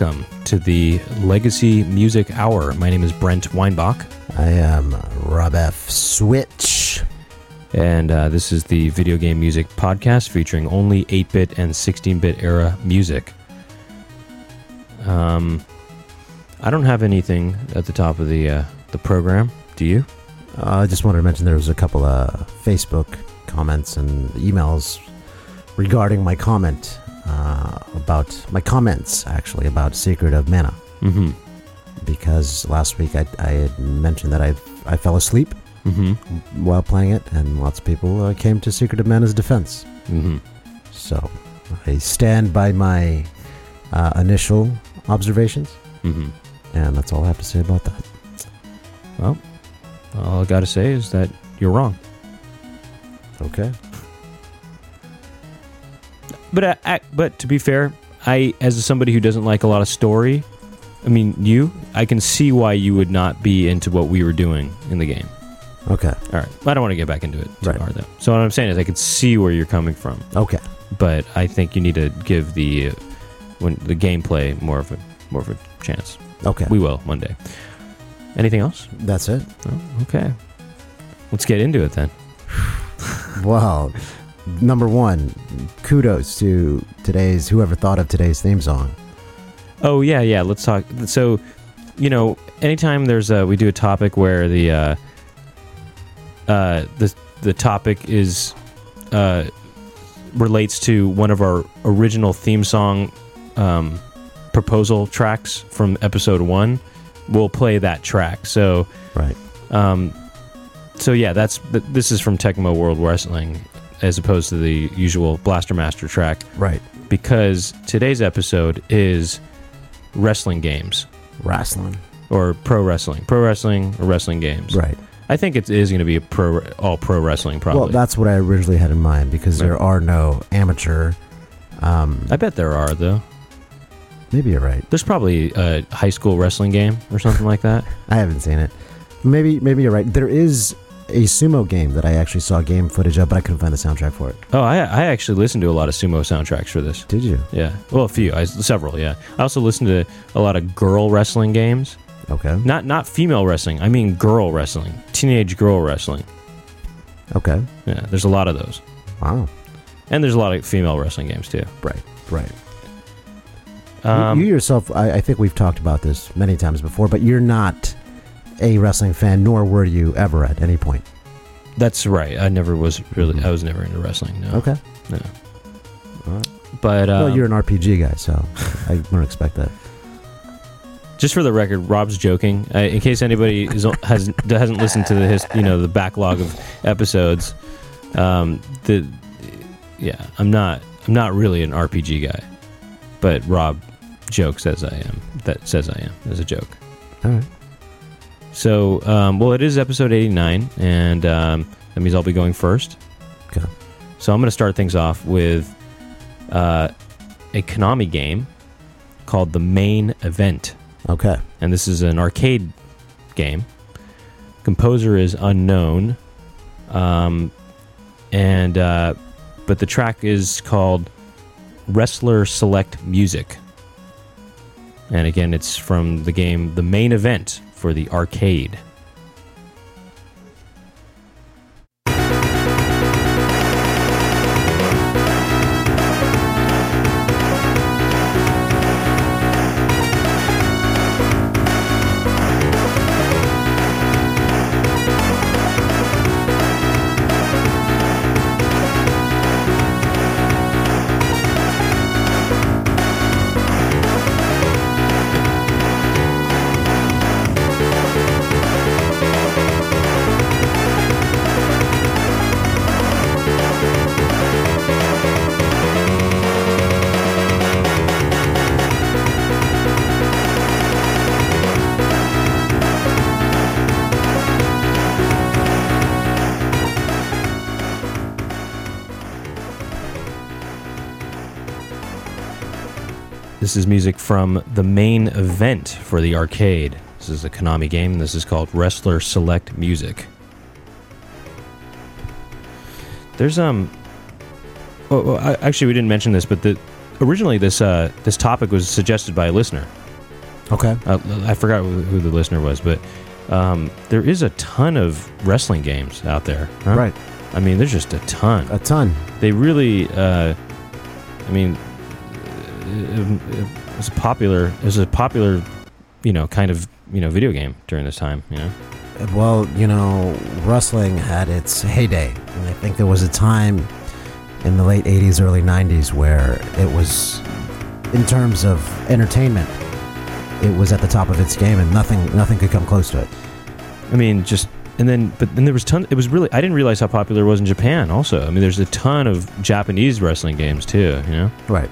welcome to the Legacy Music Hour. My name is Brent Weinbach, I am Rob F. Switch. and uh, this is the video game music podcast featuring only 8 bit and 16 bit era music. Um, I don't have anything at the top of the, uh, the program. Do you? Uh, I just wanted to mention there was a couple of Facebook comments and emails regarding my comment uh, about my comments actually about Secret of Mana Mm hmm. because last week I, I had mentioned that I I fell asleep Mm hmm. while playing it and lots of people uh, came to Secret of Mana's defense. Mm hmm. So I stand by my uh, initial observations Mm hmm. and that's all I have to say about that. Well, all I got to say is that you're wrong. Okay. But uh, I, but to be fair, I as somebody who doesn't like a lot of story, I mean you, I can see why you would not be into what we were doing in the game. Okay. All right, I don't want to get back into it too Right. hard though. So what I'm saying is, I can see where you're coming from, Okay. but I think you need to give the uh, when the gameplay more of a more of a chance. Okay. We will one day. Anything else? That's it. Oh, okay. Let's get into it then. Well, number one, kudos to today's whoever thought of today's theme song. Oh yeah, yeah. Let's talk. So, you know, anytime there's a we do a topic where the uh, uh, the the topic is uh, relates to one of our original theme song um, proposal tracks from episode one, we'll play that track. So, Right. um, so yeah, that's this is from Tecmo World Wrestling as opposed to the usual Blaster Master track Right. because today's episode is wrestling games Wrestling. or pro wrestling, pro wrestling or wrestling games. Right. I think it is going to be a pro, all pro wrestling. Probably. Well, that's what I originally had in mind because there Right. are no amateur. Um, I bet there are though. maybe you're right. There's probably a high school wrestling game or something like that. I haven't seen it. Maybe maybe you're right. There is a sumo game that I actually saw game footage of, but I couldn't find the soundtrack for it. Oh, I, I actually listened to a lot of sumo soundtracks for this. Did you? Yeah, well, a few, I, several. Yeah, I also listened to a lot of girl wrestling games. Okay. Not not female wrestling. I mean girl wrestling, teenage girl wrestling. Okay. Yeah, there's a lot of those, Wow. and there's a lot of female wrestling games too. Right. Right. You- Um, you, yourself, I, I think we've talked about this many times before, but you're not a wrestling fan, nor were you ever at any point. That's right. I never was really. Mhm. I was never into wrestling. No. Okay. No. But um, well, you're an RPG guy, so I wouldn't expect that. just for the record, Rob's joking. Uh, in case anybody is, has hasn't listened to the his, you know the backlog of episodes, um, the yeah, I'm not I'm not really an RPG guy, but Rob jokes as I am. That says I am as a joke. All right. So, um, well, it is episode 89, and um, that means I'll be going first. Okay. So I'm going to start things off with uh, a Konami game called The Main Event. Okay. And this is an arcade game. Composer is unknown. Um, and, uh, but the track is called Wrestler Select Music. And again, it's from the game The Main Event for the arcade. This is music from the main event for the arcade. This is a Konami game. This is called Wrestler Select Music. There's um. Oh, oh, I- actually, we didn't mention this, but the originally this uh, this topic was suggested by a listener. Okay. Uh, I forgot who who the listener was, but um, there is a ton of wrestling games out there. huh? Right. I mean, there's just a ton. A ton. They really, uh, I mean, it, it was a popular. It was a popular, you know, kind of you know video game during this time. You know. Uh, well, you know, wrestling had its heyday. And I think there was a time in the late 80s, early 90s where it was, in terms of entertainment, it was at the top of its game and nothing nothing could come close to it. I mean, just and then, but then there was ton. It was really. I didn't realize how popular it was in Japan. Also, I mean, there's a ton of Japanese wrestling games too. You know, Right.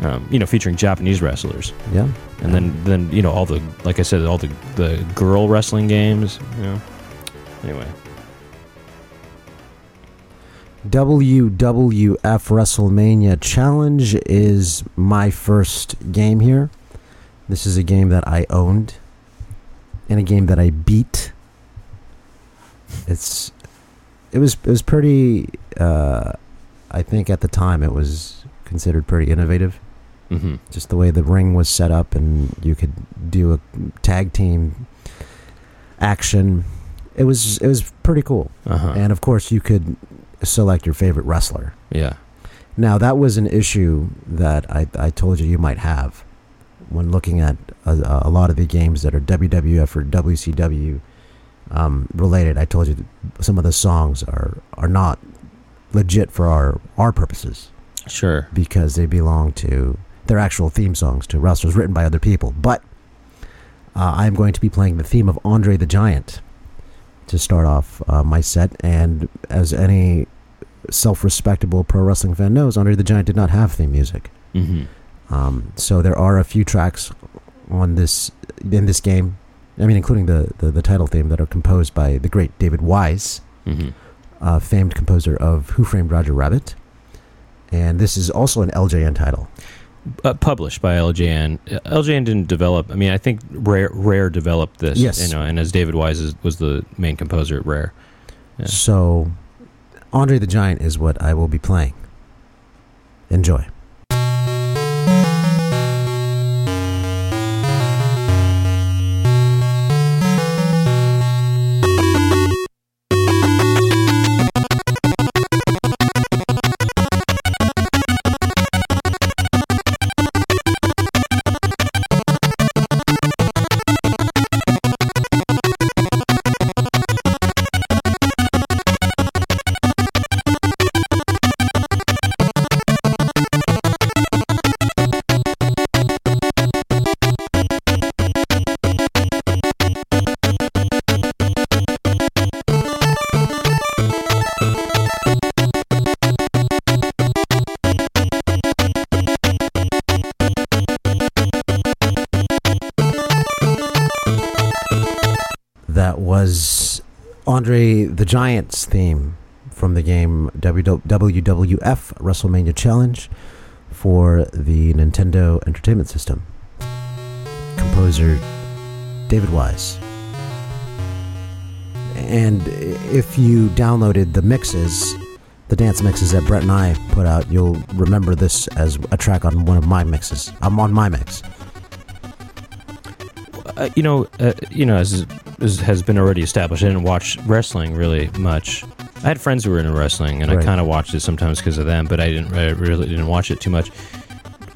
Um, you know, featuring Japanese wrestlers, Yeah. and then then you know all the like I said, all the the girl wrestling games. You know. Anyway, WWF WrestleMania Challenge is my first game here. This is a game that I owned and a game that I beat. It's it was it was pretty uh, I think at the time it was considered pretty innovative. Mm-hmm. Just the way the ring was set up and you could do a tag team action. It was it was pretty cool. uh huh, And of course you could select your favorite wrestler. yeah, Now, that was an issue that I, I told you you might have when looking at a, a lot of the games that are WWF or WCW um, related. I told you some of the songs are, are not legit for our, our purposes sure, because they belong to their actual theme songs to wrestlers written by other people. But uh, I'm going to be playing the theme of Andre the Giant to start off uh, my set. And as any self respectable pro wrestling fan knows, Andre the Giant did not have theme music. mm-hmm. Um, so there are a few tracks on this in this game. I mean, including the, the, the title theme that are composed by the great David Wise Mm-hmm. uh, famed composer of Who Framed Roger Rabbit. And this is also an LJN title. Uh, published by LJN. LJN didn't develop. I mean, I think Rare Rare developed this. Yes. you know, and as David Wise is, was the main composer at Rare. Yeah. So, Andre the Giant is what I will be playing. Enjoy. Andre the Giant's theme from the game WWF WrestleMania Challenge for the Nintendo Entertainment System. Composer David Wise. And if you downloaded the mixes, the dance mixes that Brett and I put out, you'll remember this as a track on one of my mixes. I'm on my mix. uh, you know, uh, you know, as, as has been already established, I didn't watch wrestling really much. I had friends who were into wrestling, and I kind of watched it sometimes because of them, but I didn't. I really didn't watch it too much.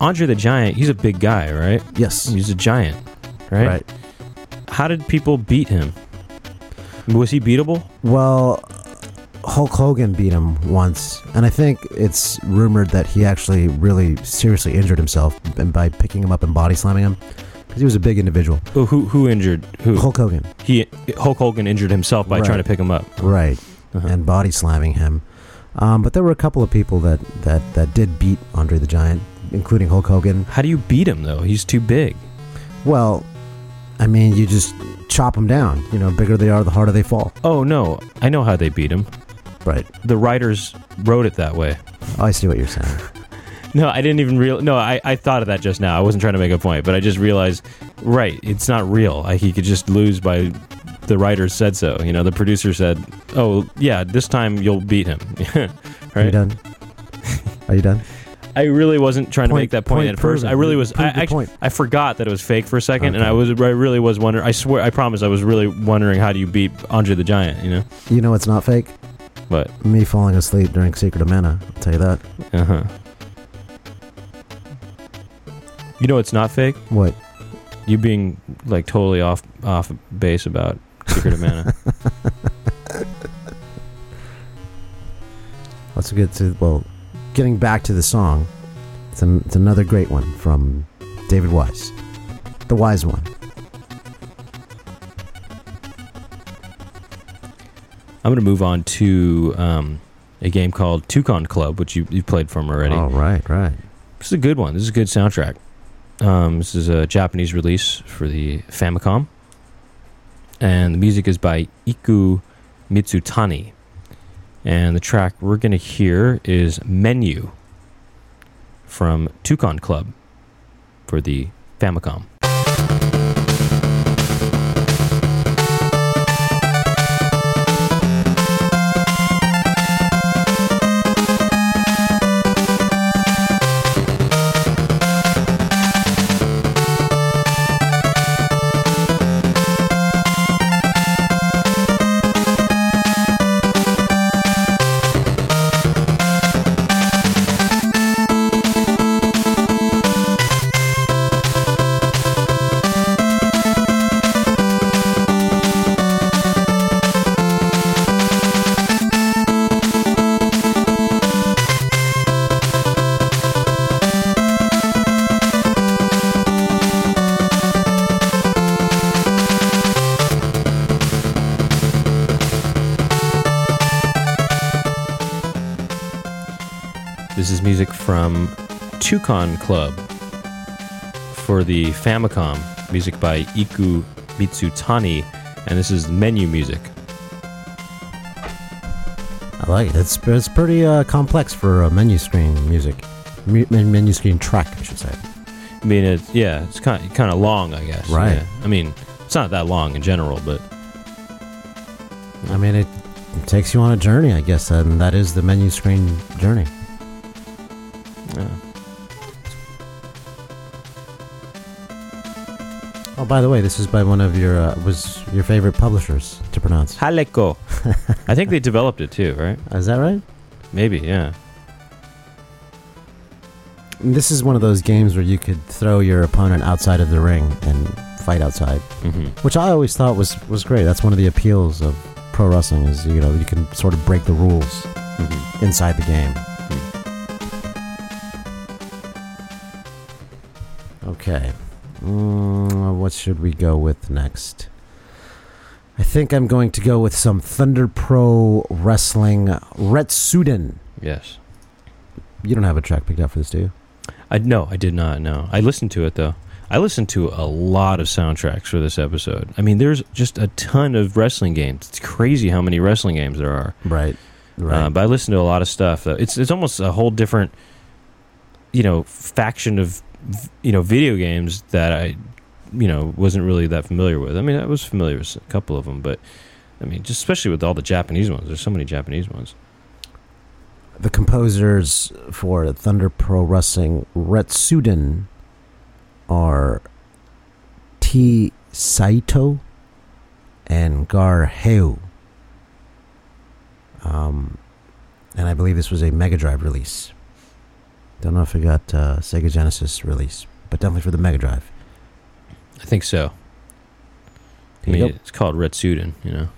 Andre the Giant, he's a big guy, right? Yes. He's a giant, right? Right. How did people beat him? Was he beatable? Well, Hulk Hogan beat him once, and I think it's rumored that he actually really seriously injured himself by picking him up and body slamming him because he was a big individual. Oh, who who injured who? Hulk Hogan, He Hulk Hogan injured himself by Right. trying to pick him up. right, Uh-huh. and body slamming him. Um, but there were a couple of people that, that, that did beat Andre the Giant, including Hulk Hogan. How do you beat him though? He's too big. Well, I mean, you just chop them down. You know, bigger they are, the harder they fall. Oh no, I know how they beat him. Right. The writers wrote it that way. Oh, I see what you're saying. No, I didn't even real. No, I, I thought of that just now. I wasn't trying to make a point, but I just realized, right? It's not real. Like he could just lose by the writers said so. You know, the producer said, "Oh yeah, this time you'll beat him." Are you done? Are you done? I really wasn't trying to make that point, point at first. proven. I really was. I actually, point. I forgot that it was fake for a second, and I was. I really was wondering. I swear. I promise. I was really wondering how do you beat Andre the Giant? You know. You know it's not fake? But Me falling asleep during Secret of Mana. I'll tell you that. uh huh. You know it's not fake. What? You being like totally off off base about Secret of Mana. Let's get to, well, getting back to the song. It's, an, it's another great one from David Wise. The Wise One. I'm going to move on to um, a game called Toukon Club, which you you played from already. Oh, right, right. This is a good one. This is a good soundtrack. Um, this is a Japanese release for the Famicom, and the music is by Iku Mizutani. And the track we're going to hear is Menu from Toukon Club for the Famicom. Toukon Club for the Famicom. Music by Iku Mizutani, and this is menu music. I like it. It's, it's pretty uh, complex for uh, menu screen music. Mu- men- menu screen track, I should say. I mean, it's yeah, it's kind kind of long, I guess. Right. Yeah. I mean, it's not that long in general, but I mean, it, it takes you on a journey, I guess, and that is the menu screen journey. By the way, this is by one of your uh, was your favorite publishers to pronounce. Jaleco. I think they developed it too, right? Is that right? Maybe, yeah. This is one of those games where you could throw your opponent outside of the ring and fight outside, hmm which I always thought was was great. That's one of the appeals of pro wrestling is you know you can sort of break the rules hmm inside the game. Okay, mm, what should we go with next? I think I'm going to go with some Thunder Pro Wrestling Retsuden. Yes. You don't have a track picked out for this, do you? I no, I did not. No, I listened to it though. I listened to a lot of soundtracks for this episode. I mean, there's just a ton of wrestling games. It's crazy how many wrestling games there are. Right. Right. Uh, but I listened to a lot of stuff. It's it's almost a whole different, you know, faction of you know video games that I, you know, wasn't really that familiar with. I mean, I was familiar with a couple of them, but I mean, just especially with all the Japanese ones. There's so many Japanese ones. the composers for Thunder Pro Wrestling Retsuden are T. Saito and Gar Heu. Um, and I believe this was a Mega Drive release. Don't know if it got uh, Sega Genesis release, but definitely for the Mega Drive. I think so. I mean, it's called Retsuden, you know.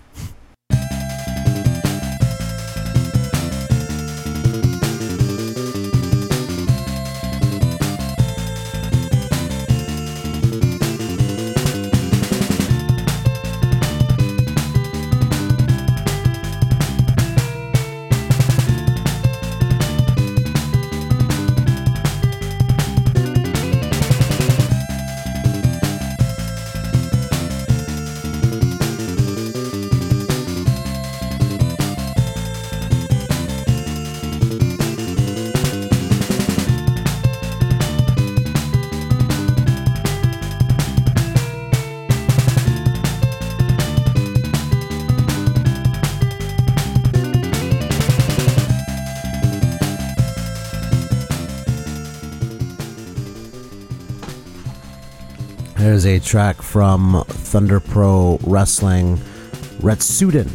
Is a track from Thunder Pro Wrestling Retsuden.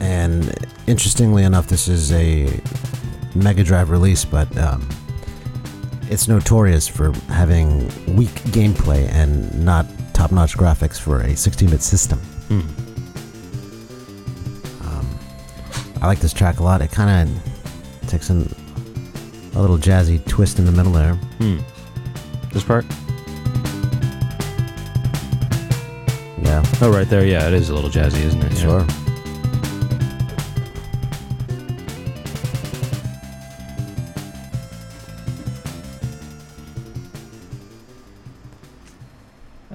And interestingly enough, this is a Mega Drive release, but um, it's notorious for having weak gameplay and not top notch graphics for a 16 bit system. Hmm. Um, I like this track a lot. It kind of takes an, a little jazzy twist in the middle there. Hmm. This part? Yeah, Oh, right there. Yeah, it is a little jazzy, isn't it? Yeah. sure.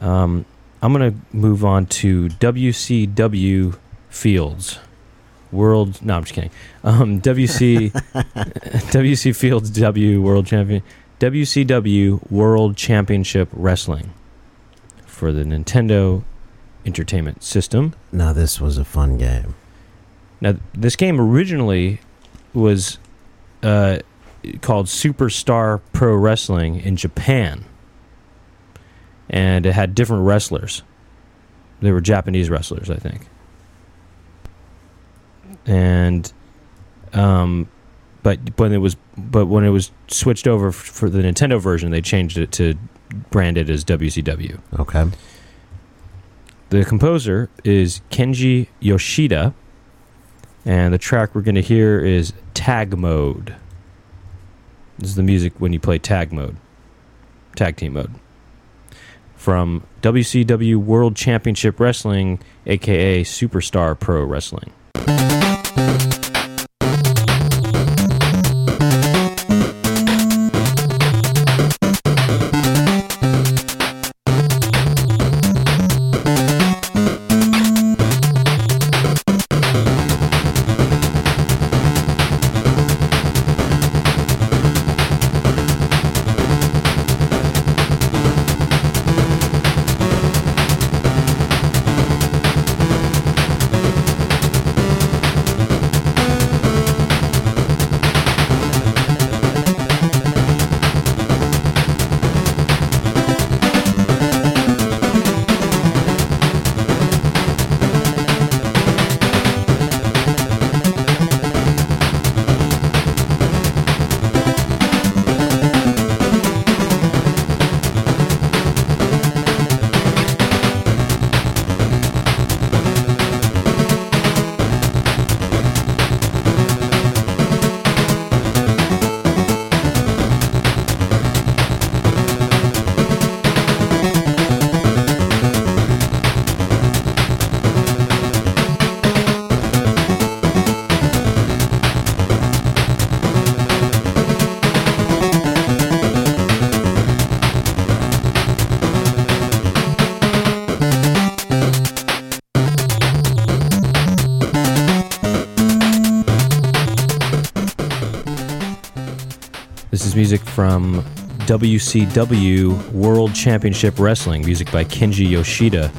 Um, I'm gonna move on to WCW Fields World. No, I'm just kidding. Um, WC WC Fields W World Champion WCW World Championship Wrestling for the Nintendo Entertainment System. Now, this was a fun game. Now, this game originally was uh, called Superstar Pro Wrestling in Japan, and it had different wrestlers. They were Japanese wrestlers, I think. And, um, but when it was, but when it was switched over for the Nintendo version, they changed it to brand it as WCW. Okay. The composer is Kenji Yoshida, and the track we're going to hear is Tag Mode. This is the music when you play Tag Mode, Tag Team Mode. From WCW World Championship Wrestling, aka Superstar Pro Wrestling. Music from WCW World Championship Wrestling, music by Kenji Yoshida.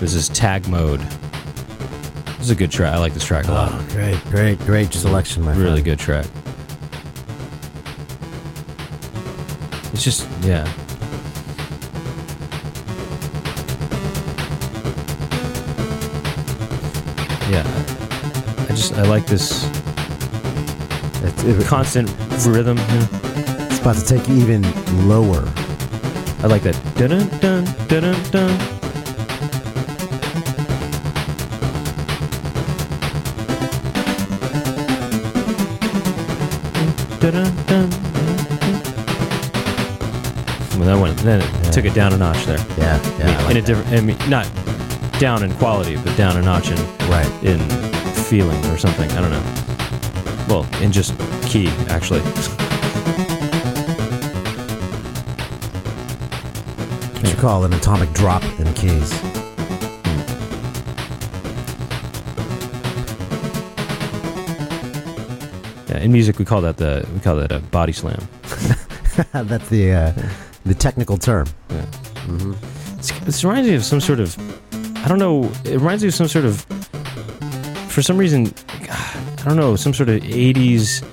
This is Tag Mode. This is a good track. I like this track a lot. Oh, great, great, great selection, my really friend. good track. It's just, yeah. Yeah. I just, I like this It's, it- constant rhythm. know? It's about to take you even lower. I like that. Dun dun dun dun dun. Dun-dun-dun. Well, that went. Then it took it down a notch there. Yeah, I yeah. mean, I like in a that. different. I mean, not down in quality, but down a notch in Right. in feeling or something. I don't know. Well, in just key, actually. Call an atomic drop in keys. Yeah, in music, we call that the we call that a body slam. That's the uh, the technical term. Yeah. hmm this reminds me of some sort of, I don't know. It reminds me of some sort of, for some reason, I don't know, some sort of '80s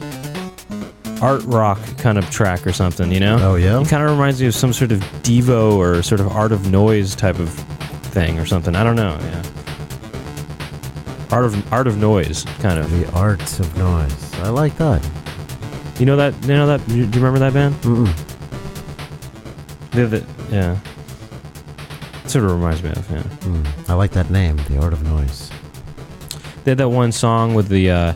art rock kind of track or something. You know? Oh yeah. It kind of reminds me of some sort of Devo or sort of Art of Noise type of thing or something. I don't know. Yeah. Art of Art of Noise, kind of. The Arts of Noise. I like that. You know that? You know that? Do you remember that band? Mm-mm. The, the, yeah. Sort of reminds me of. Yeah. Mm. I like that name, The Art of Noise. They had that one song with the uh,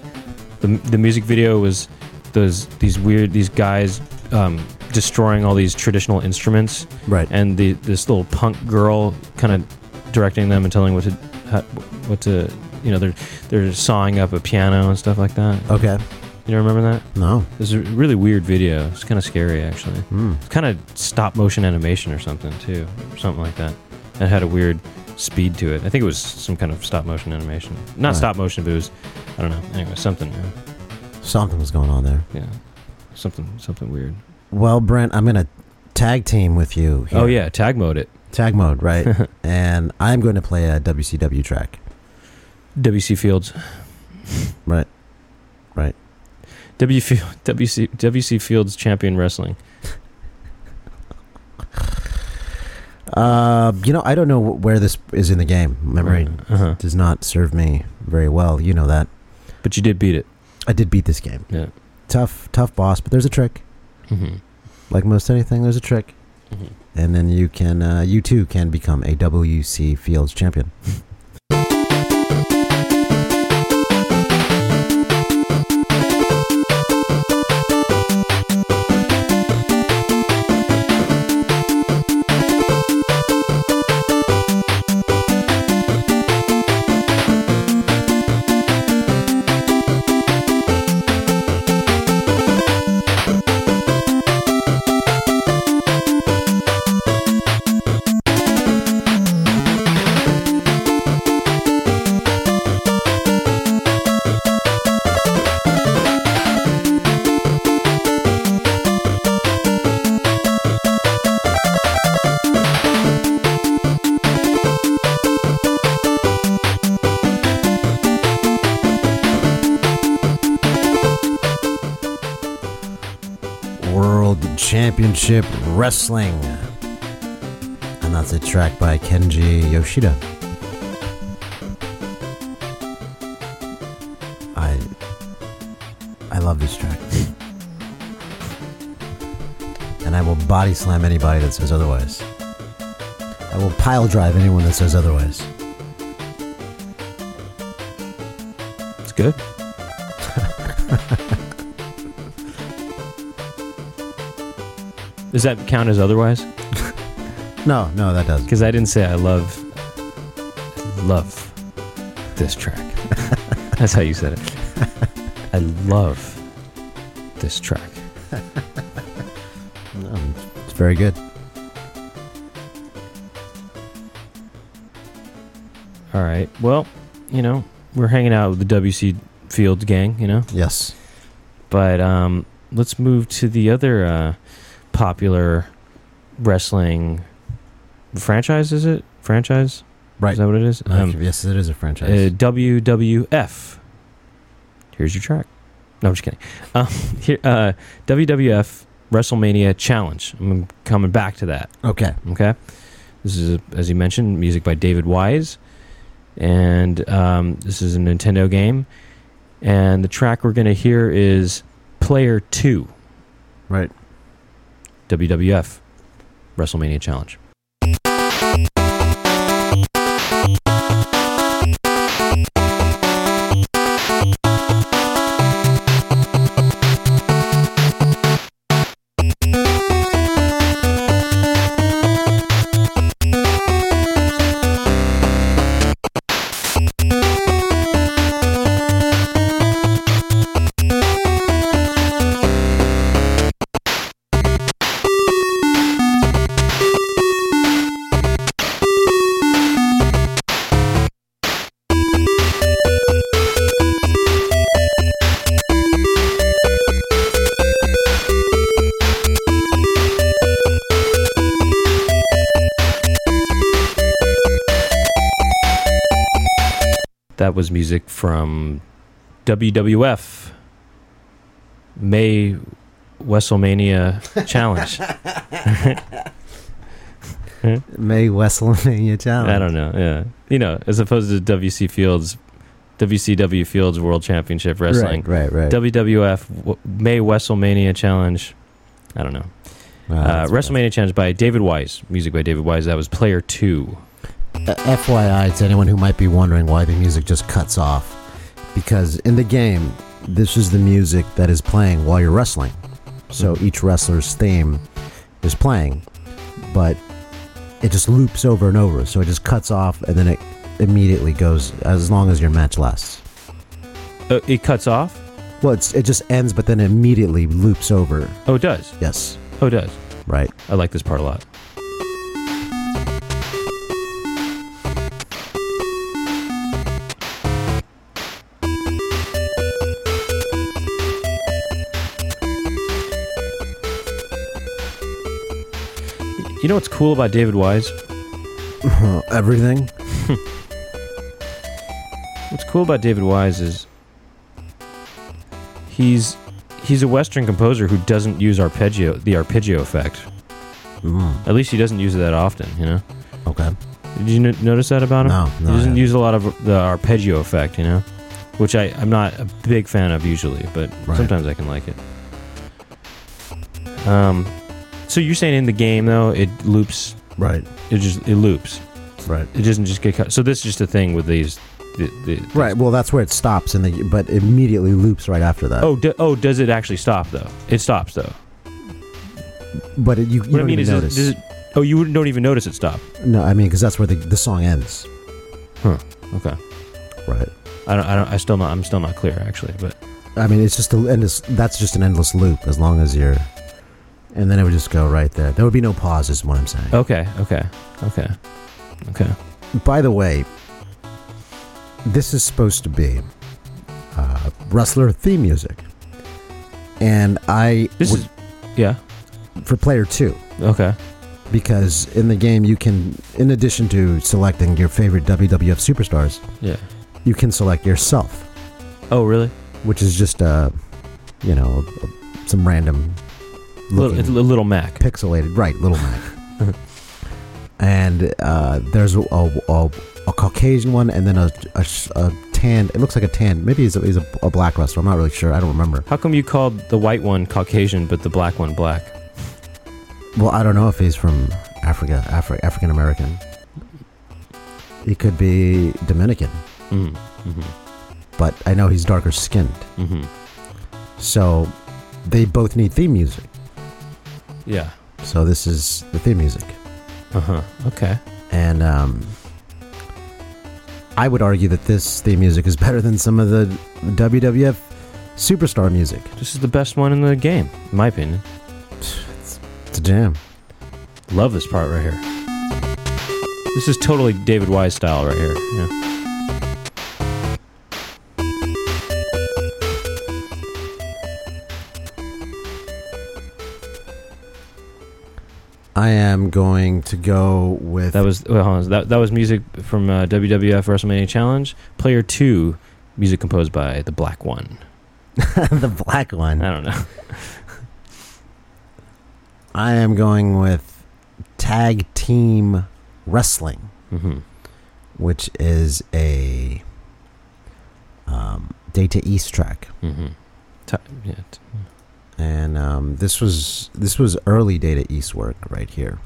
the the music video was those these weird these guys um, destroying all these traditional instruments Right. and the this little punk girl kind of directing them and telling what to how, what to you know they're they're sawing up a piano and stuff like that. Okay. You don't remember that? No. It was a really weird video. It's kind of scary actually. Mm. It's kind of stop motion animation or something too, or something like that. It had a weird speed to it. I think it was some kind of stop motion animation. Not Right. stop motion, but it was I don't know. Anyway, something. Something was going on there. yeah. something something weird. Well, Brent, I'm gonna tag team with you. Here. Oh yeah, tag mode it. Tag mode, right? and I'm going to play a WCW track. WC Fields. Right. Right. WC WC WC Fields Champion Wrestling. Uh, you know, I don't know where this is in the game. Memory Uh-huh. does not serve me very well. You know that. But you did beat it. I did beat this game. Yeah. Tough, tough boss, but there's a trick. Mm-hmm. Like most anything, there's a trick. Mm-hmm. And then you can, uh, you too can become a WC Fields champion. Championship Wrestling. And that's a track by Kenji Yoshida. I I love this track. And I will body slam anybody that says otherwise. I will pile drive anyone that says otherwise. It's good. Does that count as otherwise? No, no, that doesn't. Because I didn't say I love love this track. That's how you said it. I love this track. No, it's very good. All right. Well, you know, we're hanging out with the WC Fields gang, you know, Yes. but um, let's move to the other uh, popular wrestling franchise. Is it franchise? Right. Is that what it is? Um, yes, it is a uh, franchise. WWF. Here's your track. No, I'm just kidding. Um, here, uh, WWF WrestleMania Challenge. I'm coming back to that. okay. Okay. This is, as you mentioned, music by David Wise. And um, this is a Nintendo game. And the track we're going to hear is Player 2, Right. WWF WrestleMania Challenge. Was music from WWF May WrestleMania challenge. May WrestleMania challenge. I don't know. Yeah, you know, as opposed to WC Fields, WCW Fields World Championship Wrestling, Right, right, right. WWF May WrestleMania challenge. I don't know. Wow, Uh, WrestleMania challenge by David Wise. Music by David Wise. That was Player Two. Uh, FYI to anyone who might be wondering why the music just cuts off, because in the game, this is the music that is playing while you're wrestling. So Mhm. each wrestler's theme is playing, but it just loops over and over. So it just cuts off, and then it immediately goes as long as your match lasts. Uh, it cuts off. Well, it's, it just ends, but then it immediately loops over. Oh, it does. Yes, Oh, it does. right. I like this part a lot. You know what's cool about David Wise? Everything. What's cool about David Wise is he's he's a Western composer who doesn't use arpeggio, the arpeggio effect. Mm, At least he doesn't use it that often. You know? okay. Did you n- notice that about him? No, no. he doesn't use a lot of the arpeggio effect. You know, which I I'm not a big fan of usually, but Right. sometimes I can like it. Um, so you're saying in the game though it loops, Right, it just it loops. right. It doesn't just get cut. So this is just a thing with these. The, the, Right. Well, that's where it stops, and the but immediately loops right after that. Oh, do, oh, does it actually stop though? It stops though. but it, you, you What don't I mean even is, it, notice. does it, oh, you don't even notice it stop. no, I mean because that's where the, the song ends. Huh. Okay, Right. I don't, I don't, I still not, I'm still not clear actually, but I mean, it's just a endless. That's just an endless loop as long as you're, and then it would just go right there. There would be no pause, is what I'm saying. okay, okay, okay, okay. By the way, this is supposed to be uh, wrestler theme music, and I This would, is, yeah, for player two okay, because in the game you can, in addition to selecting your favorite WWF superstars, yeah. you can select yourself. Oh, really? which is just uh you know some random Little, it's a little Mac. pixelated right little mac and uh there's a, a, a caucasian one and then a, a, a tan it looks like a tan maybe he's, a, he's a, a black wrestler i'm not really sure i don't remember How come you called the white one Caucasian but the black one black? well i don't know if he's from africa Afri- african american he could be dominican Mm-hmm. Mm-hmm. but i know he's darker skinned Mm-hmm. so they both need theme music Yeah. so this is the theme music Uh huh. Okay. and um, I would argue that this theme music is better than some of the WWF superstar music. This is the best one in the game, in my opinion. It's, it's a jam. Love this part right here. This is totally David Wise style right here. Yeah. I am going to go with That was well, hold on. that that was music from uh, WWF WrestleMania Challenge. Player two, music composed by the Black One. the black one. I don't know. I am going with tag team wrestling, hmm which is a um, Data East track. hmm T- yeah. t- and um, this was this was early Data East work right here.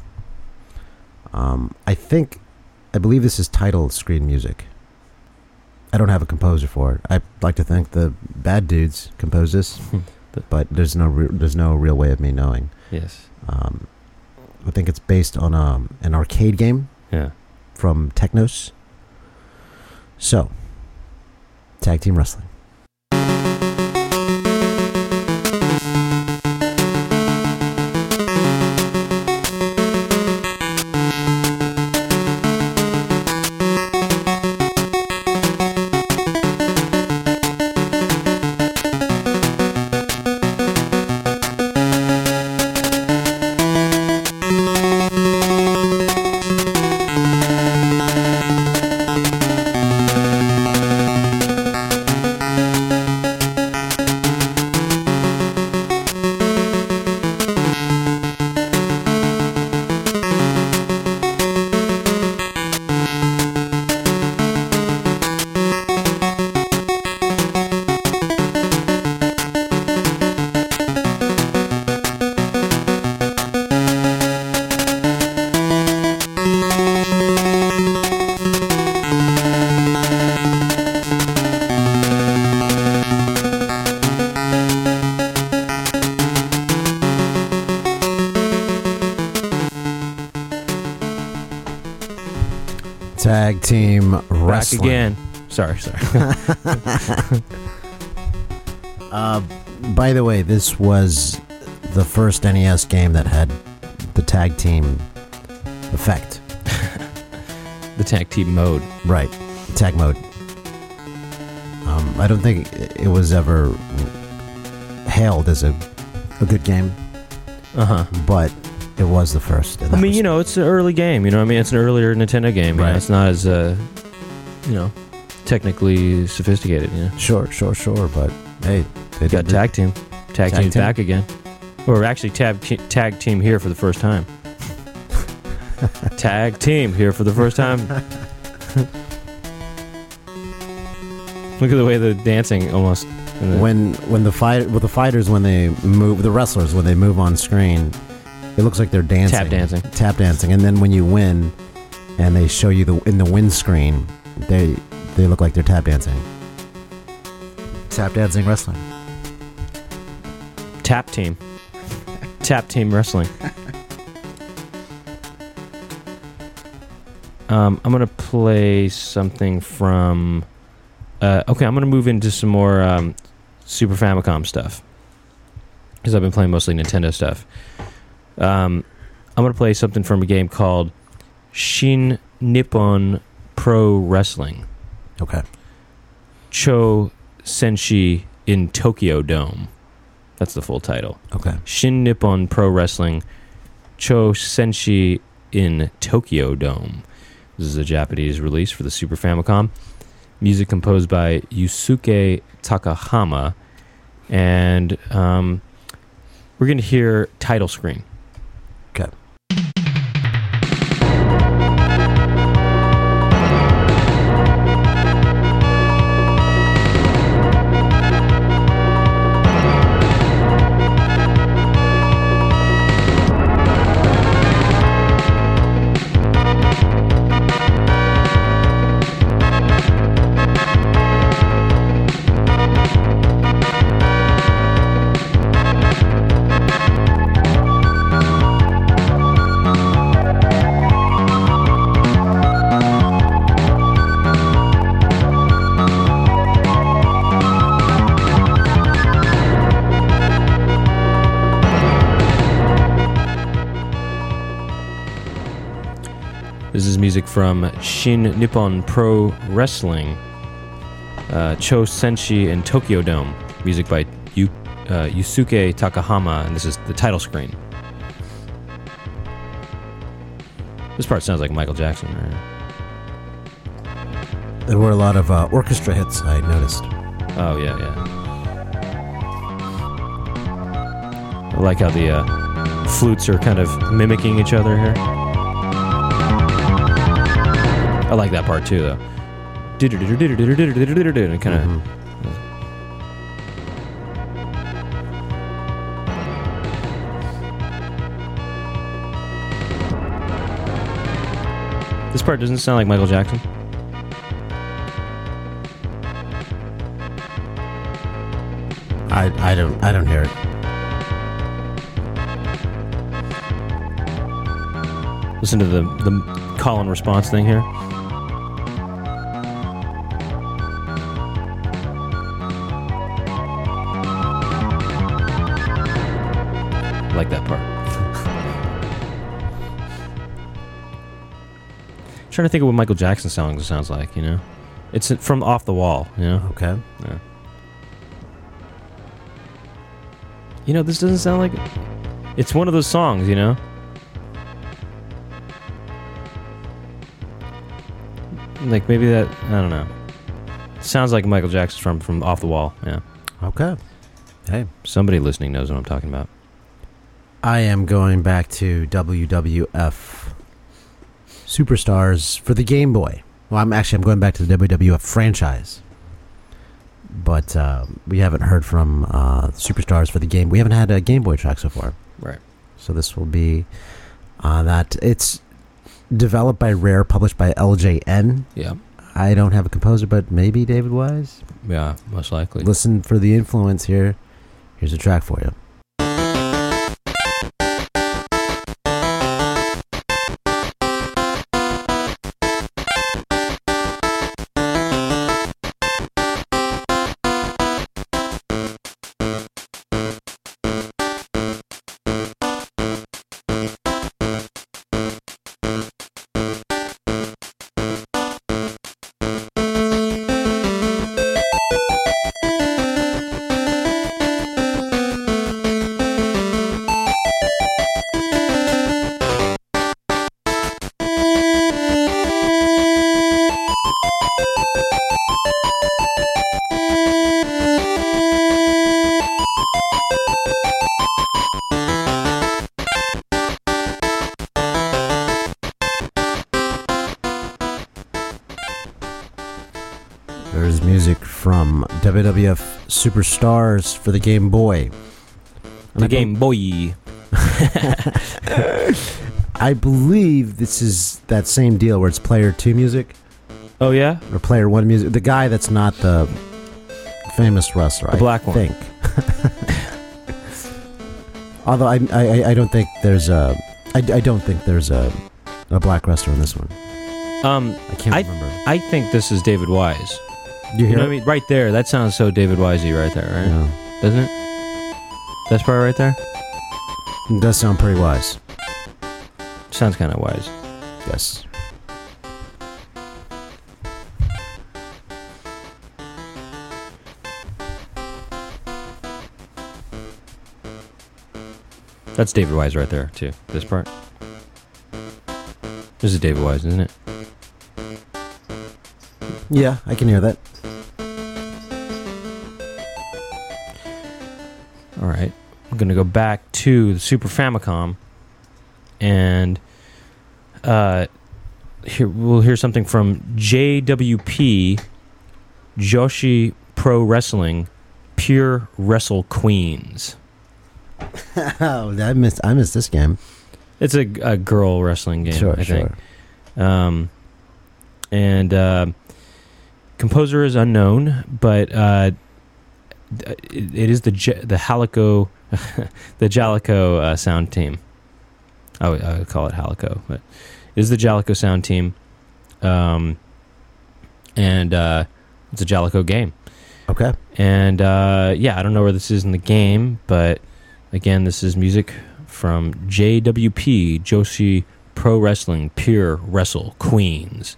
Um, I think, I believe this is title screen music. I don't have a composer for it. I'd like to think the bad dudes composed this, but there's no re- there's no real way of me knowing. yes. Um, I think it's based on um, an arcade game Yeah. from Technos. So, tag team wrestling. Again. Sorry, sorry. Uh, by the way, this was the first NES game that had the tag team effect. the tag team mode. Right, tag mode. Um, I don't think it was ever hailed as a, a good game, Uh huh. but it was the first. I mean, was- you know, it's an early game. You know, what I mean, it's an earlier Nintendo game. you know, Right. It's not as, uh, you know, technically sophisticated. You know, Sure, sure, sure, but hey, they got did tag team. Tag, Tag team's team. back again. Or actually, tag te- tag team here for the first time. tag team here for the first time. Look at the way the dancing almost. the- when when the fight with the fighters when they move the wrestlers when they move on screen, it looks like they're dancing, Tap dancing. tap dancing, and then when you win, and they show you the in the win screen, they they look like they're tap dancing. Tap dancing wrestling. Tap team. Tap team wrestling. Um, I'm gonna play something from. Uh, okay, I'm gonna move into some more um, Super Famicom stuff because I've been playing mostly Nintendo stuff. Um, I'm gonna play something from a game called Shin Nippon Pro Wrestling. Okay. Cho Senshi in Tokyo Dome. That's the full title. Okay. Shin Nippon Pro Wrestling Cho Senshi in Tokyo Dome. This is a Japanese release for the Super Famicom. Music composed by Yusuke Takahama. And um, we're going to hear title screen. Music from Shin Nippon Pro Wrestling, uh, Cho Senshi and Tokyo Dome. Music by Yu, uh, Yusuke Takahama, and this is the title screen. This part sounds like Michael Jackson. Right? There were a lot of uh, orchestra hits. I noticed. Oh yeah, yeah. I like how the uh, flutes are kind of mimicking each other here. I like that part too, though. Kind of. This part doesn't sound like Michael Jackson. I I don't I don't hear it. Listen to the the call and response thing here. Trying to think of what Michael Jackson songs sounds like. You know, it's from Off the Wall. You know, Okay. you know this doesn't sound like. It's one of those songs. You know. Like maybe that I don't know. Sounds like Michael Jackson's from from Off the Wall. Yeah. Okay. Hey, Somebody listening knows what I'm talking about. I am going back to WWF Superstars for the Game Boy. Well, I'm actually I'm going back to the WWF franchise, but uh, we haven't heard from uh, Superstars for the game. We haven't had a Game Boy track so far, Right. so this will be uh, that. It's developed by Rare, published by LJN. Yeah. I don't have a composer, but maybe David Wise. Yeah. Most likely. Listen for the influence here. Here's a track for you. Superstars for the Game Boy. And The I Game Boy. I believe this is that same deal where it's player two music Oh yeah, or player one music. The guy that's not the famous wrestler. The I black one. Think. Although I, I I don't think there's a I, I don't think there's a a black wrestler in this one. um, I can't I- remember. I think this is David Wise. You You hear know what I mean? Right there, that sounds so David Wisey right there, right? Yeah. Doesn't it? That's part right there. It does sound pretty wise. Sounds kind of wise. Yes. That's David Wise right there too. This part. This is David Wise, isn't it? Yeah, I can hear that. All right. I'm going to go back to the Super Famicom and uh here we'll hear something from JWP Joshi Pro Wrestling Pure Wrestle Queens. oh, I missed I missed this game. It's a, a girl wrestling game, sure, I think. Um, and uh, composer is unknown, but uh, it, it is the J- the Halico, the Jaleco uh, sound team. I would, I would call it Halico, but it is the Jaleco sound team. Um, and uh, it's a Jaleco game. Okay. And uh, yeah, I don't know where this is in the game, but again, this is music from JWP Joshi Pro Wrestling Pure Wrestle Queens.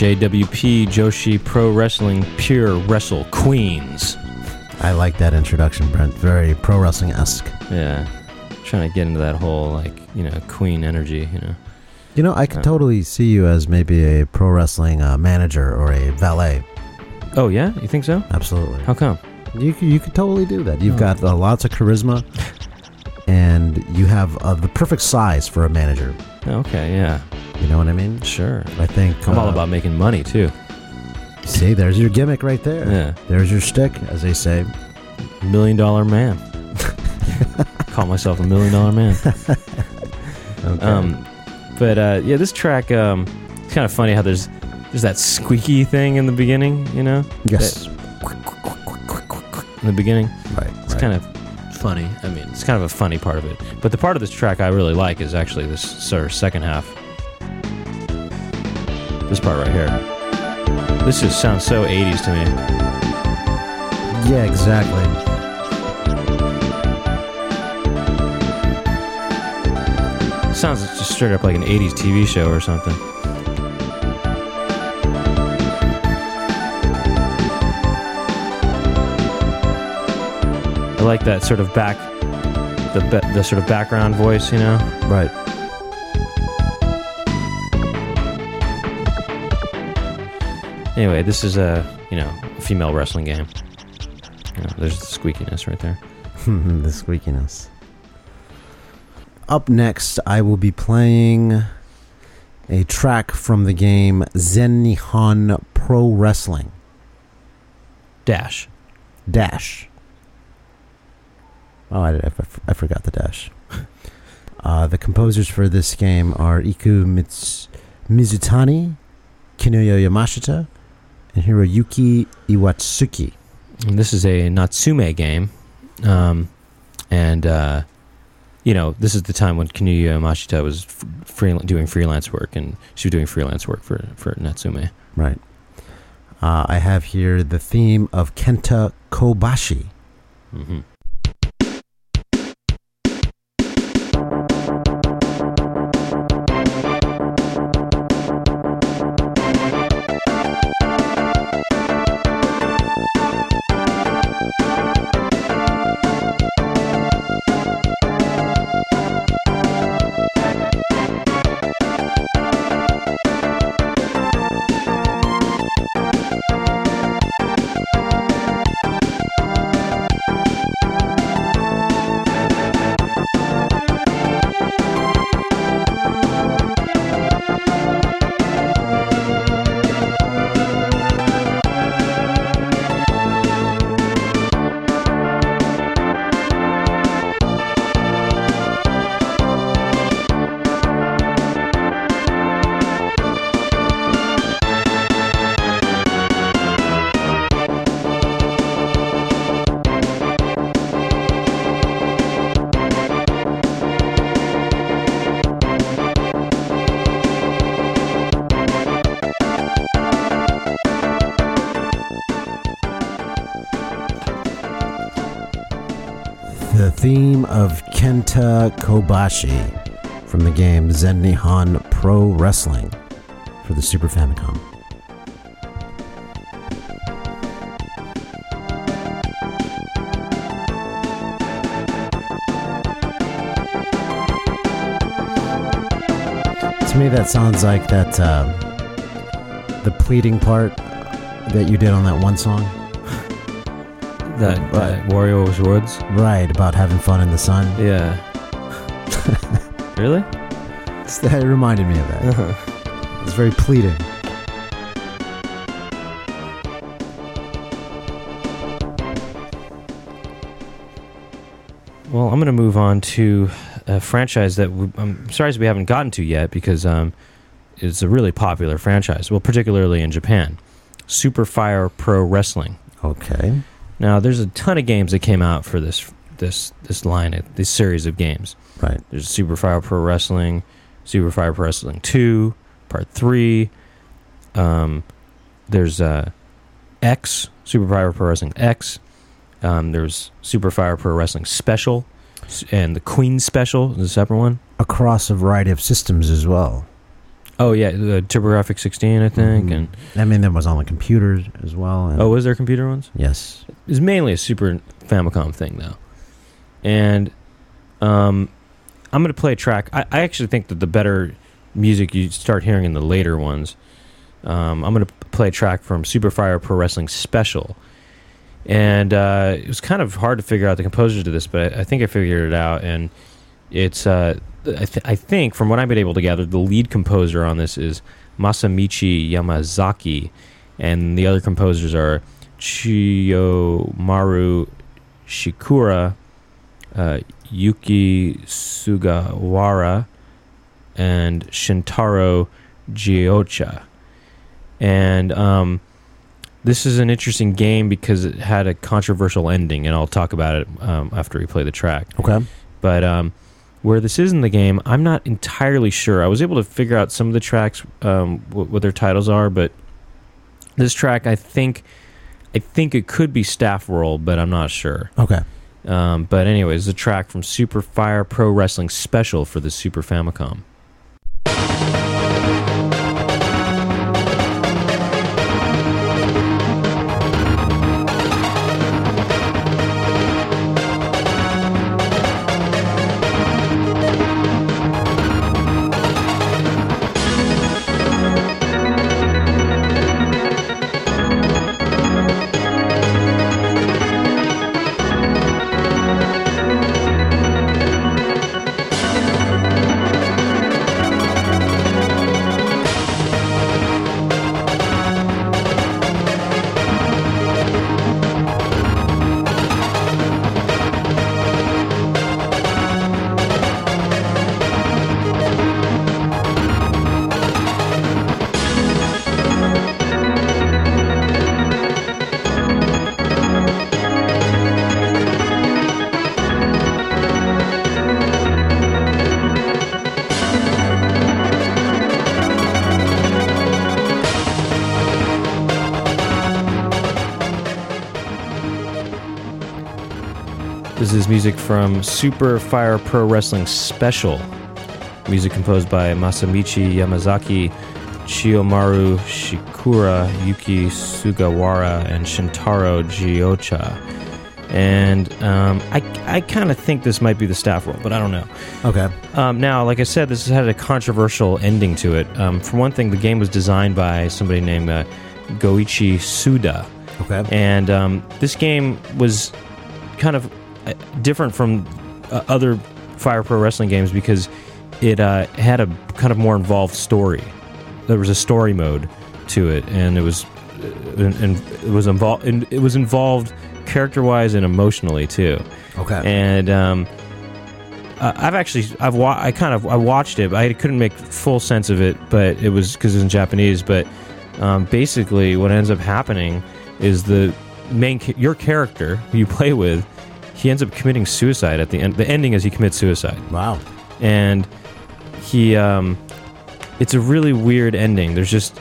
JWP Joshi Pro Wrestling Pure Wrestle Queens. I like that introduction, Brent. Very pro wrestling esque. Yeah. Trying to get into that whole, like, you know, queen energy, you know. You know, I could Yeah. totally see you as maybe a pro wrestling uh, manager or a valet. Oh, yeah? You think so? Absolutely. How come? You could, you could totally do that. You've Oh. got uh, lots of charisma, and you have uh, the perfect size for a manager. Okay, yeah. You know what I mean? Sure. I think I'm all uh, about making money, too. See, there's your gimmick right there. Yeah. There's your stick, as they say. Million dollar man. Call myself a million dollar man. Okay. Um, but uh, yeah, this track, um, it's kind of funny how there's there's that squeaky thing in the beginning, you know, yes. in the beginning. Right. It's kind of funny. I mean, it's kind of a funny part of it. But the part of this track I really like is actually this sort of second half. This part right here. This just sounds so 80s to me. Yeah, exactly. sounds just straight up like an 80s TV show or something. I like that sort of back, the the sort of background voice, you know. Right. Anyway, this is a you know a female wrestling game. You know, there's the squeakiness right there. the squeakiness. up next, I will be playing a track from the game Zen Nihon Pro Wrestling Dash. Dash. Oh, I, I, I forgot the dash. Uh, the composers for this game are Iku Mits, Mizutani, Kinuyo Yamashita, and Hiroyuki Iwatsuki. And this is a Natsume game. Um, and, uh, you know, this is the time when Kinuyo Yamashita was f- free, doing freelance work, and she was doing freelance work for, for Natsume. Right. Uh, I have here the theme of Kenta Kobashi. Mm-hmm. Kobashi from the game Zen Nihon Pro Wrestling for the Super Famicom. To me, that sounds like that uh, the pleading part that you did on that one song. That Right. uh, Wario's Woods? Right, about having fun in the sun. Yeah. really? That reminded me of that. Uh-huh. It's very pleading. Well, I'm going to move on to a franchise that we, I'm sorry we haven't gotten to yet because um, it's a really popular franchise. Well, particularly in Japan, Super Fire Pro Wrestling. Okay. Now, there's a ton of games that came out for this this this line, this series of games. Right. There's Super Fire Pro Wrestling, Super Fire Pro Wrestling Two, Part Three. Um, there's uh, X Super Fire Pro Wrestling X. Um, there's Super Fire Pro Wrestling Special, and the Queen Special is a separate one. Across a variety of systems as well. Oh yeah, the TurboGrafx 16, I think. Mhm. And I mean, there was on the computers as well. And oh, was there computer ones? yes. It's mainly a Super Famicom thing though, and um, I'm gonna play a track. I, I actually think that the better music you start hearing in the later ones. Um, I'm gonna play a track from Super Fire Pro Wrestling Special, and uh, it was kind of hard to figure out the composer to this, but I, I think I figured it out. And it's uh, I, th- I think from what I've been able to gather, the lead composer on this is Masamichi Yamazaki, and the other composers are Chiyomaru Shikura, uh, Yuki Sugawara, and Shintaro Giocha. And um, this is an interesting game because it had a controversial ending, and I'll talk about it um, after we play the track. Okay. But um, where this is in the game, I'm not entirely sure. I was able to figure out some of the tracks, um, what, what their titles are, but this track, I think, I think it could be Staff World, but I'm not sure. Okay. Um, but anyways, the track from Super Fire Pro Wrestling Special for the Super Famicom. From Super Fire Pro Wrestling Special. Music composed by Masamichi Yamazaki, Chiyomaru Shikura, Yuki Sugawara, and Shintaro Giocha. And um, I, I kind of think this might be the staff roll, but I don't know. Okay. Um, now, like I said, this has had a controversial ending to it. Um, for one thing, the game was designed by somebody named uh, Goichi Suda. Okay. And um, this game was kind of different from uh, other Fire Pro Wrestling games because it uh, had a kind of more involved story. There was a story mode to it, and it was uh, and, and it was involved. It was involved character-wise and emotionally too Okay. and um, I've actually I've wa- I kind of I watched it. But I couldn't make full sense of it, but it was because it's in Japanese. But um, basically, what ends up happening is the main ca- your character you play with, he ends up committing suicide at the end. The ending is he commits suicide, wow. and he um, it's a really weird ending. There's just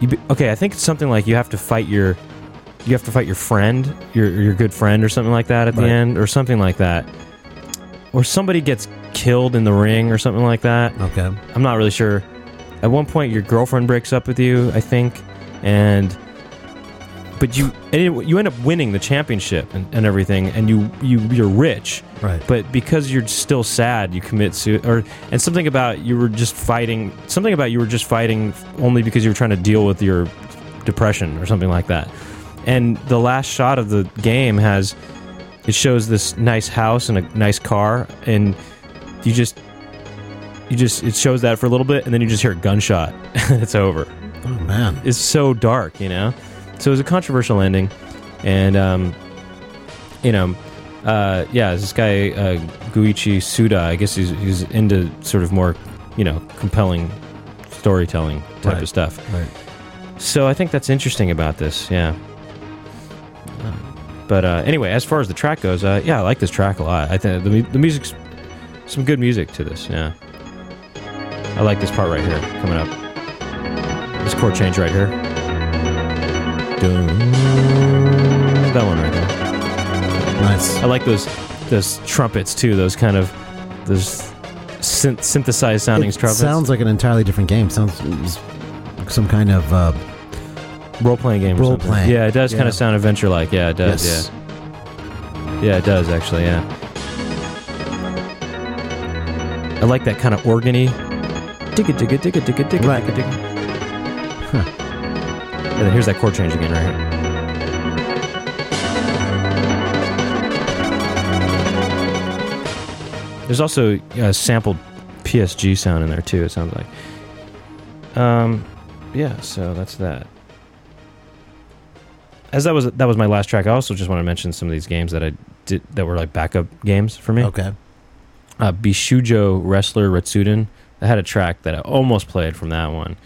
you be, okay. I think it's something like you have to fight your you have to fight your friend, your your good friend, or something like that at the Right. end, or something like that, or somebody gets killed in the ring or something like that. Okay. I'm not really sure. At one point, your girlfriend breaks up with you, I think, and but you and you end up winning the championship and, and everything, and you you you're rich, Right. but because you're still sad, you commit suicide. Or and something about you were just fighting. Something about you were just fighting only because you were trying to deal with your depression or something like that. And the last shot of the game has it shows this nice house and a nice car, and you just you just it shows that for a little bit, and then you just hear a gunshot, and it's over oh man. it's so dark, you know. So it was a controversial ending, and um, you know, uh, yeah, this guy uh, Goichi Suda. I guess he's, he's into sort of more, you know, compelling storytelling type Right. of stuff. Right. So I think that's interesting about this. Yeah. But uh, anyway, as far as the track goes, uh, yeah, I like this track a lot. I think the, the music's some good music to this. Yeah, I like this part right here coming up. This chord change right here. Dun. That one right there. Nice. I like those those trumpets too. Those kind of those synth- synthesized sounding It trumpets. sounds like an entirely different game. Sounds some kind of uh, role playing game. Role playing. Yeah, it does kind of sound adventure like. Yeah, it does. yes. Yeah. Yeah, it does actually. Yeah. I like that kind of organy. Digga digga digga digga digga Right. digga digga. And then here's that chord change again, right here. There's also a sampled PSG sound in there too. It sounds like. Um, yeah. So that's that. As that was that was my last track. I also just want to mention some of these games that I did that were like backup games for me Okay. uh, Bishujo Wrestler Retsuden. I had a track that I almost played from that one,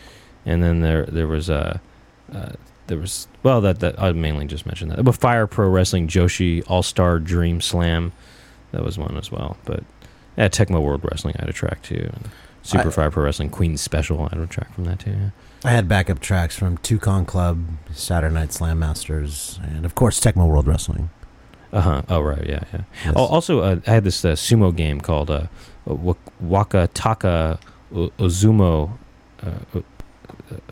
and then there there was a uh, uh, there was well that that I mainly just mentioned that. But Fire Pro Wrestling Joshi All Star Dream Slam, that was one as well. But yeah, Tecmo World Wrestling I had a track too. And Super I- Fire Pro Wrestling Queen Special I had a track from that too. Yeah. I had backup tracks from Toukon Club, Saturday Night Slam Masters, and of course Tecmo World Wrestling. Uh huh. Oh right, yeah, yeah. Yes. Oh, also, uh, I had this uh, sumo game called uh, Wak- Waka Taka. Uh, uh,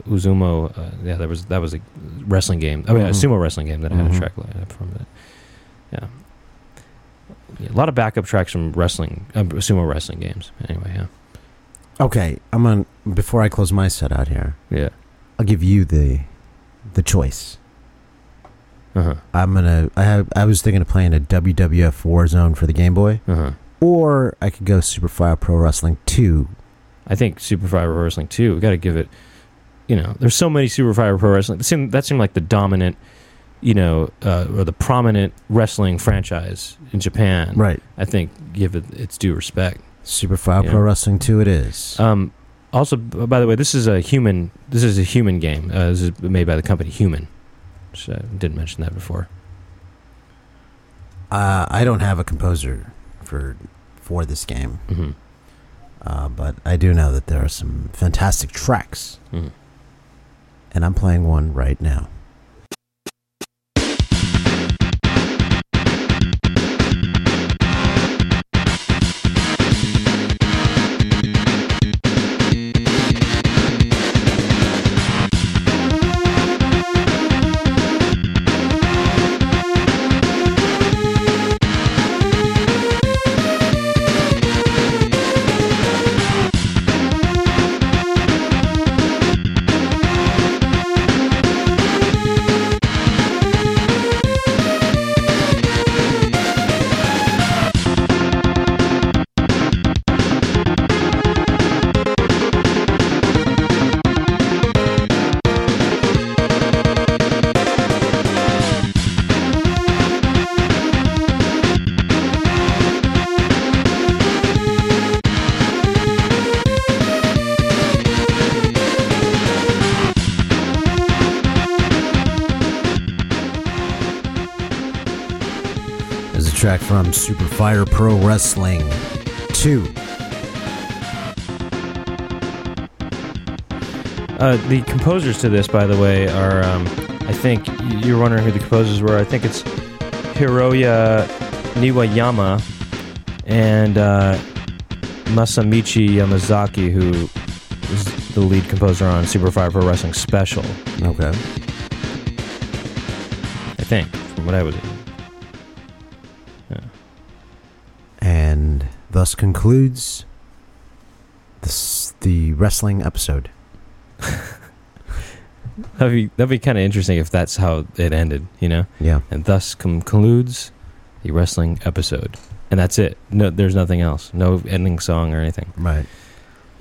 Uzumo, uh, yeah, that was that was a wrestling game. I mean, a Mhm. sumo wrestling game that I had a track lined up from. That. Yeah. yeah, a lot of backup tracks from wrestling, uh, sumo wrestling games. Anyway, yeah, Okay, I'm on. Before I close my set out here, yeah, I'll give you the the choice. uh huh, I'm gonna. I have. I was thinking of playing a WWF Warzone for the Game Boy, uh huh. or I could go Super Fire Pro Wrestling Two. I think Super Fire Pro Wrestling Two. We got to give it. You know, there's so many Super Fire Pro Wrestling. That seemed, that seemed like the dominant, you know, uh, or the prominent wrestling franchise in Japan. Right. I think give it its due respect. Super Fire Yeah. Pro Wrestling Two. It is. Um, also, by the way, this is a human. This is a human game. Uh, this is made by the company Human. Which I didn't mention that before. Uh, I don't have a composer for for this game, hmm uh, but I do know that there are some fantastic tracks, hmm and I'm playing one right now. Track from Super Fire Pro Wrestling 2. Uh, the composers to this, by the way, are um, I think you're wondering who the composers were. I think it's Hiroya Niwayama and uh, Masamichi Yamazaki, who is the lead composer on Super Fire Pro Wrestling Special. Okay. I think, from what I was. Thus concludes this, the wrestling episode. That'd be that'd be kind of interesting if that's how it ended, you know. Yeah. And thus concludes the wrestling episode, and that's it. No, there's nothing else. No ending song or anything. Right.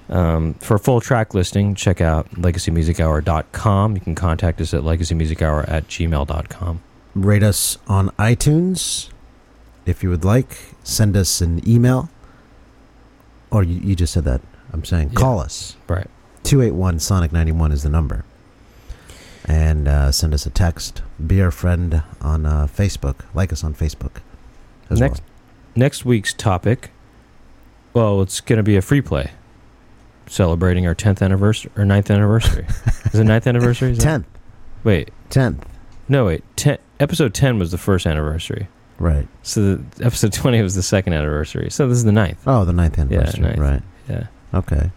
Um, for a full track listing, check out legacymusichour.com. You can contact us at legacymusichour at gmail.com. Rate us on iTunes if you would like. Send us an email. Or you, you just said that. I'm saying Yeah. call us. Right. 281 Sonic 91 is the number. And uh, send us a text. Be our friend on uh, Facebook. Like us on Facebook. As Next, next week's topic, well, it's going to be a free play celebrating our 10th anniversary or 9th anniversary. Is it 9th anniversary? Is well. 10th. Wait, 10th. no, wait. 10, episode 10 was the first anniversary. Right. So the, episode 20 was the second anniversary. So this is the ninth. Oh, the ninth anniversary. ninth. Right. Yeah. Okay.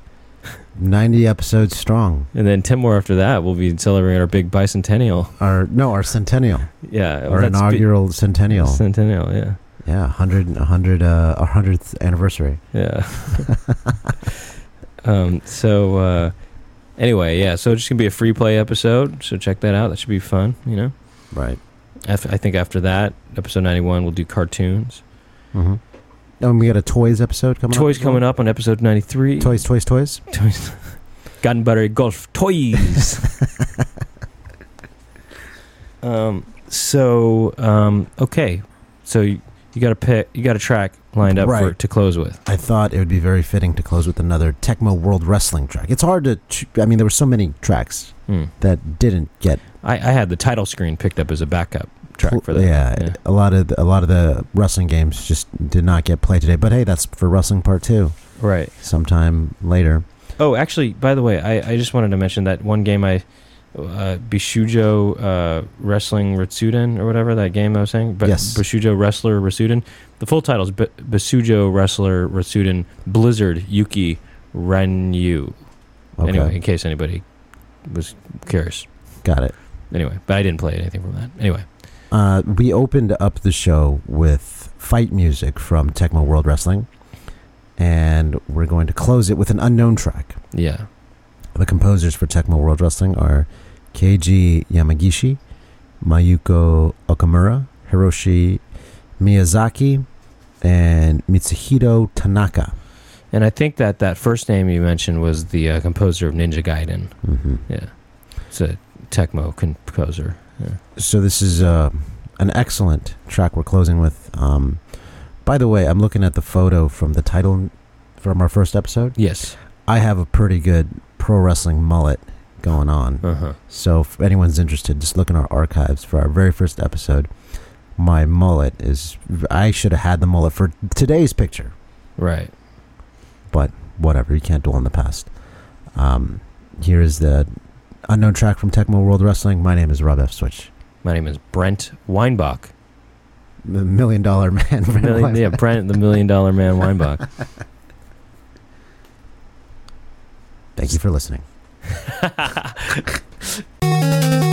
90 episodes strong. And then 10 more after that, we'll be celebrating our big bicentennial. Our no, our centennial. Yeah. Our inaugural centennial. Centennial, yeah. Yeah, 100 100 uh our 100th anniversary. Yeah. um, so, uh, anyway, yeah. So it's just going to be a free play episode. So check that out. That should be fun, you know? Right. I think after that, episode 91, we'll do cartoons. Mhm. Oh, and we got a toys episode coming Toys up. well? coming up on episode 93. Toys, toys, toys. Toys. Gunbury Golf Toys. um. So, um. Okay. So you, you got a pick. You got a track lined up for to close with. I thought it would be very fitting to close with another Tecmo World Wrestling track. It's hard to. I mean, there were so many tracks Hmm. that didn't get. I, I had the title screen picked up as a backup track for that. Yeah, Yeah. a lot of the, a lot of the wrestling games just did not get played today. But hey, that's for wrestling part two. Right. Sometime later. Oh, actually, by the way, I, I just wanted to mention that one game I, uh, Bishujo uh, Wrestling Retsuden or whatever that game I was saying. But Yes. Bishujo Wrestler Retsuden. The full title is B- Bisujo Wrestler Retsuden Blizzard Yuki Renyu. Okay, Anyway, in case anybody was curious. got it. Anyway, but I didn't play anything from that. Anyway, Uh, we opened up the show with fight music from Tecmo World Wrestling, and we're going to close it with an unknown track. yeah. The composers for Tecmo World Wrestling are Keiji Yamagishi, Mayuko Okamura, Hiroshi Miyazaki, and Mitsuhito Tanaka. And I think that that first name you mentioned was the uh, composer of Ninja Gaiden. hmm Yeah. It's a Tecmo composer. Yeah. So this is uh, an excellent track we're closing with. Um, by the way, I'm looking at the photo from the title from our first episode. Yes. I have a pretty good pro wrestling mullet going on. Uh huh. So if anyone's interested, just look in our archives for our very first episode. My mullet is I should have had the mullet for today's picture, Right. but whatever, you can't dwell on the past. Um, here is the unknown track from Tecmo World Wrestling. My name is Rob F. Switch. My name is Brent Weinbach. The Million Dollar Man. Brand Million, Weinbach. yeah, Brent, the Million Dollar Man Weinbach. Thank you for listening.